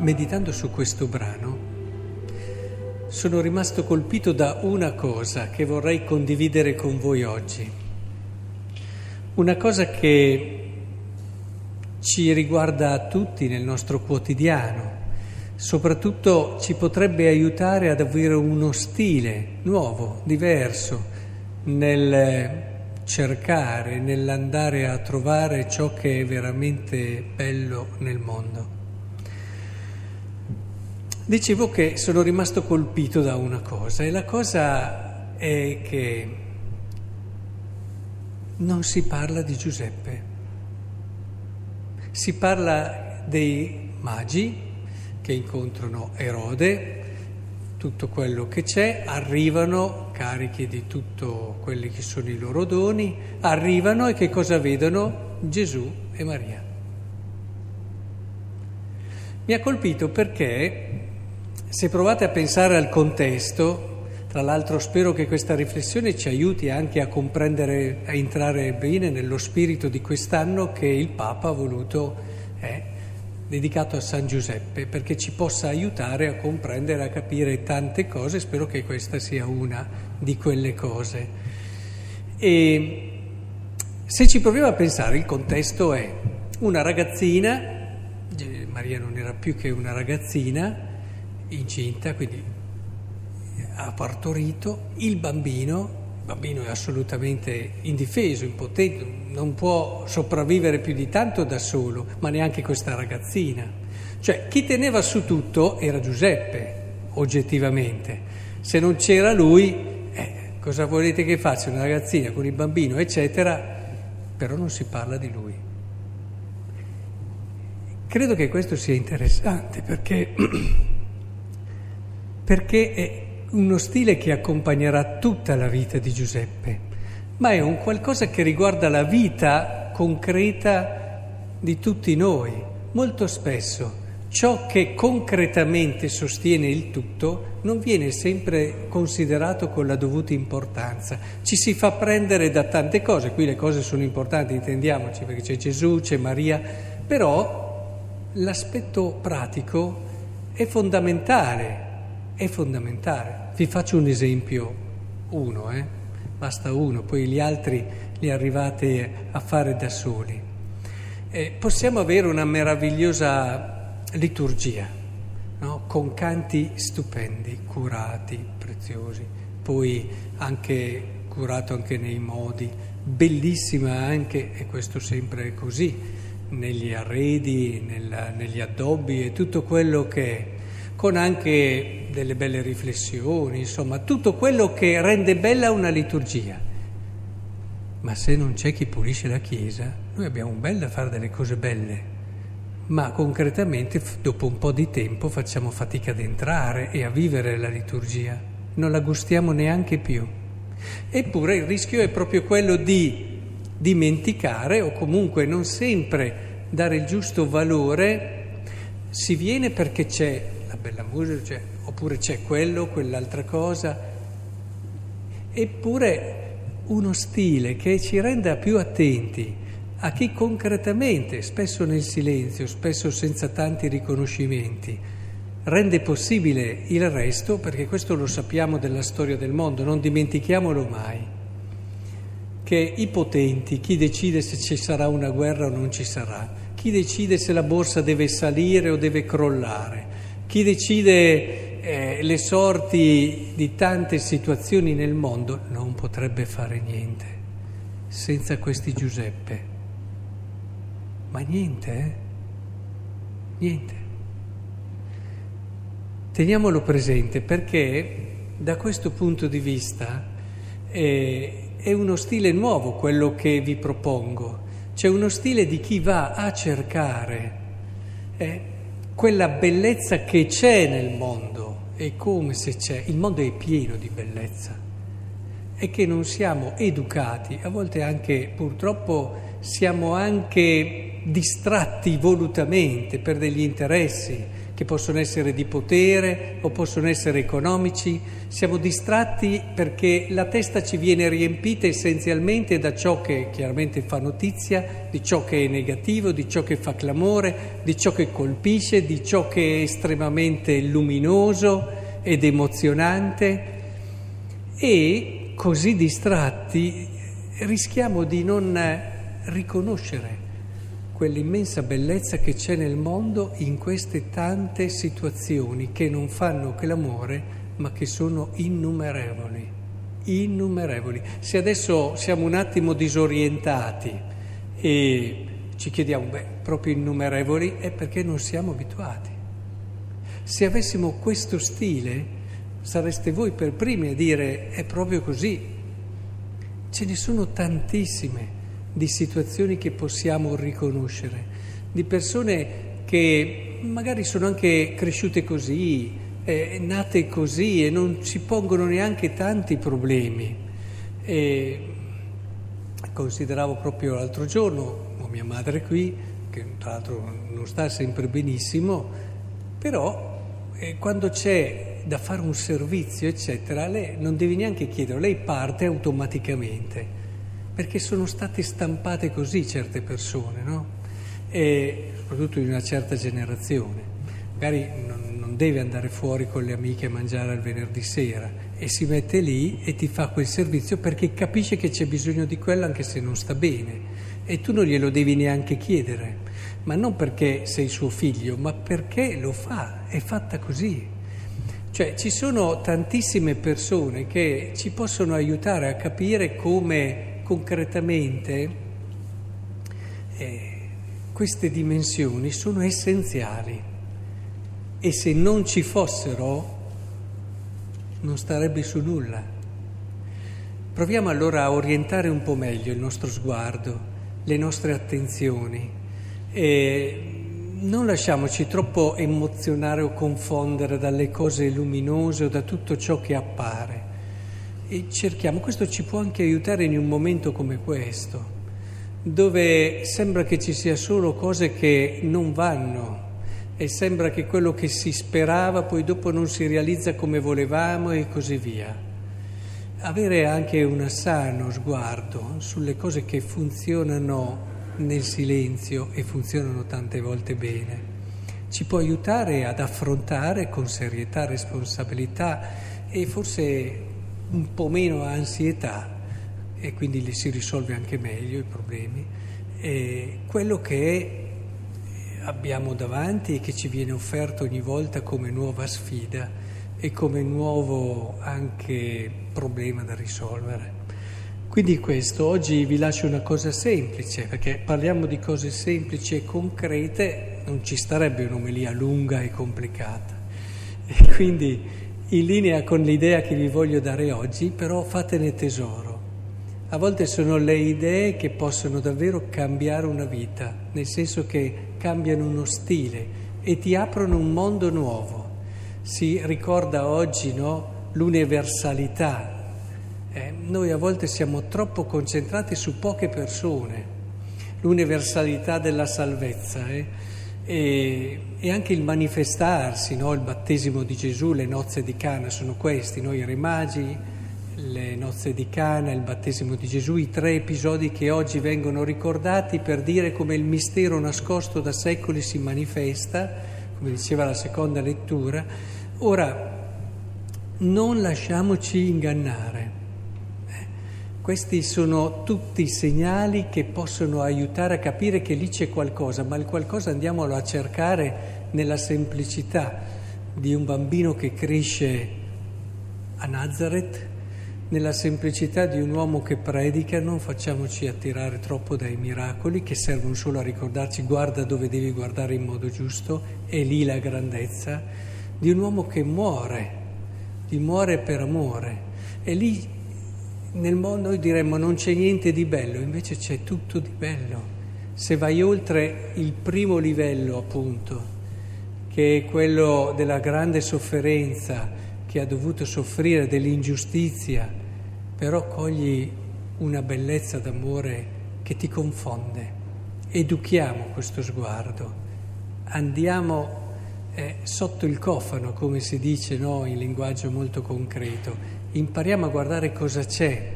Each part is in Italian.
meditando su questo brano, sono rimasto colpito da una cosa che vorrei condividere con voi oggi. Una cosa che ci riguarda tutti nel nostro quotidiano, soprattutto ci potrebbe aiutare ad avere uno stile nuovo, diverso, nel cercare, nell'andare a trovare ciò che è veramente bello nel mondo. Dicevo che sono rimasto colpito da una cosa e la cosa è che non si parla di Giuseppe, si parla dei magi che incontrano Erode, tutto quello che c'è, arrivano carichi di tutto quelli che sono i loro doni, arrivano e che cosa vedono? Gesù e Maria. Mi ha colpito perché se provate a pensare al contesto, tra l'altro spero che questa riflessione ci aiuti anche a comprendere, a entrare bene nello spirito di quest'anno che il Papa ha voluto, eh, dedicato a San Giuseppe, perché ci possa aiutare a comprendere, a capire tante cose, spero che questa sia una di quelle cose. E se ci proviamo a pensare, il contesto è una ragazzina, Maria non era più che una ragazzina, incinta, quindi ha partorito il bambino, il bambino è assolutamente indifeso, impotente, non può sopravvivere più di tanto da solo, ma neanche questa ragazzina. Cioè chi teneva su tutto era Giuseppe, oggettivamente. Se non c'era lui, eh, cosa volete che faccia una ragazzina con il bambino, eccetera, però non si parla di lui. Credo che questo sia interessante perché perché è uno stile che accompagnerà tutta la vita di Giuseppe, ma è un qualcosa che riguarda la vita concreta di tutti noi. Molto spesso ciò che concretamente sostiene il tutto non viene sempre considerato con la dovuta importanza. Ci si fa prendere da tante cose, qui le cose sono importanti, intendiamoci, perché c'è Gesù, c'è Maria, però l'aspetto pratico è fondamentale è fondamentale. Vi faccio un esempio, uno, eh? basta uno, poi gli altri li arrivate a fare da soli. Eh, possiamo avere una meravigliosa liturgia, no? con canti stupendi, curati, preziosi, poi anche curato anche nei modi, bellissima anche, e questo sempre è così, negli arredi, nella, negli addobbi e tutto quello che è con anche delle belle riflessioni, insomma, tutto quello che rende bella una liturgia. Ma se non c'è chi pulisce la Chiesa, noi abbiamo un bel da fare delle cose belle, ma concretamente dopo un po' di tempo facciamo fatica ad entrare e a vivere la liturgia, non la gustiamo neanche più. Eppure il rischio è proprio quello di dimenticare o comunque non sempre dare il giusto valore, si viene perché c'è bella musica, cioè, oppure c'è quello, quell'altra cosa, eppure uno stile che ci renda più attenti a chi concretamente, spesso nel silenzio, spesso senza tanti riconoscimenti, rende possibile il resto, perché questo lo sappiamo della storia del mondo, non dimentichiamolo mai, che i potenti, chi decide se ci sarà una guerra o non ci sarà, chi decide se la borsa deve salire o deve crollare, chi decide eh, le sorti di tante situazioni nel mondo non potrebbe fare niente senza questi Giuseppe. Ma niente, eh? Niente. Teniamolo presente perché da questo punto di vista eh, è uno stile nuovo quello che vi propongo. C'è uno stile di chi va a cercare. Eh, quella bellezza che c'è nel mondo, è come se c'è, il mondo è pieno di bellezza. E che non siamo educati, a volte anche purtroppo siamo anche distratti volutamente per degli interessi che possono essere di potere o possono essere economici. Siamo distratti perché la testa ci viene riempita essenzialmente da ciò che chiaramente fa notizia, di ciò che è negativo, di ciò che fa clamore, di ciò che colpisce, di ciò che è estremamente luminoso ed emozionante e così distratti rischiamo di non riconoscere quell'immensa bellezza che c'è nel mondo in queste tante situazioni che non fanno che l'amore, ma che sono innumerevoli, innumerevoli. Se adesso siamo un attimo disorientati e ci chiediamo, beh, proprio innumerevoli, è perché non siamo abituati. Se avessimo questo stile, sareste voi per primi a dire, è proprio così. Ce ne sono tantissime di situazioni che possiamo riconoscere, di persone che magari sono anche cresciute così, eh, nate così e non si pongono neanche tanti problemi. E consideravo proprio l'altro giorno, ho mia madre qui, che tra l'altro non sta sempre benissimo, però eh, quando c'è da fare un servizio, eccetera, lei non devi neanche chiedere, lei parte automaticamente perché sono state stampate così certe persone, no? E soprattutto di una certa generazione. Magari non, non deve andare fuori con le amiche a mangiare al venerdì sera e si mette lì e ti fa quel servizio perché capisce che c'è bisogno di quello anche se non sta bene e tu non glielo devi neanche chiedere, ma non perché sei suo figlio, ma perché lo fa, è fatta così. Cioè ci sono tantissime persone che ci possono aiutare a capire come concretamente eh, queste dimensioni sono essenziali e se non ci fossero non starebbe su nulla. Proviamo allora a orientare un po' meglio il nostro sguardo, le nostre attenzioni e non lasciamoci troppo emozionare o confondere dalle cose luminose o da tutto ciò che appare e cerchiamo, questo ci può anche aiutare in un momento come questo, dove sembra che ci sia solo cose che non vanno e sembra che quello che si sperava poi dopo non si realizza come volevamo e così via. Avere anche un sano sguardo sulle cose che funzionano nel silenzio e funzionano tante volte bene ci può aiutare ad affrontare con serietà, responsabilità e forse un po' meno ansietà e quindi li si risolve anche meglio i problemi, e quello che abbiamo davanti e che ci viene offerto ogni volta come nuova sfida e come nuovo anche problema da risolvere. Quindi questo, oggi vi lascio una cosa semplice, perché parliamo di cose semplici e concrete, non ci starebbe un'omelia lunga e complicata. E quindi in linea con l'idea che vi voglio dare oggi, però fatene tesoro. A volte sono le idee che possono davvero cambiare una vita, nel senso che cambiano uno stile e ti aprono un mondo nuovo. Si ricorda oggi no, l'universalità. Eh, noi a volte siamo troppo concentrati su poche persone, l'universalità della salvezza. Eh? E, e anche il manifestarsi, no? il battesimo di Gesù, le nozze di Cana sono questi, noi re magi, le nozze di Cana, il battesimo di Gesù, i tre episodi che oggi vengono ricordati per dire come il mistero nascosto da secoli si manifesta, come diceva la seconda lettura. Ora, non lasciamoci ingannare. Questi sono tutti segnali che possono aiutare a capire che lì c'è qualcosa, ma il qualcosa andiamolo a cercare nella semplicità di un bambino che cresce a Nazareth, nella semplicità di un uomo che predica, non facciamoci attirare troppo dai miracoli che servono solo a ricordarci guarda dove devi guardare in modo giusto, è lì la grandezza, di un uomo che muore, di muore per amore. E lì nel mondo noi diremmo non c'è niente di bello, invece c'è tutto di bello. Se vai oltre il primo livello, appunto, che è quello della grande sofferenza che ha dovuto soffrire dell'ingiustizia, però cogli una bellezza d'amore che ti confonde. Educhiamo questo sguardo, andiamo è sotto il cofano, come si dice no? in linguaggio molto concreto. Impariamo a guardare cosa c'è,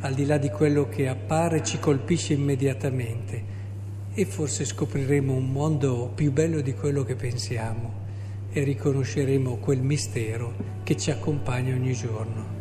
al di là di quello che appare, ci colpisce immediatamente e forse scopriremo un mondo più bello di quello che pensiamo e riconosceremo quel mistero che ci accompagna ogni giorno.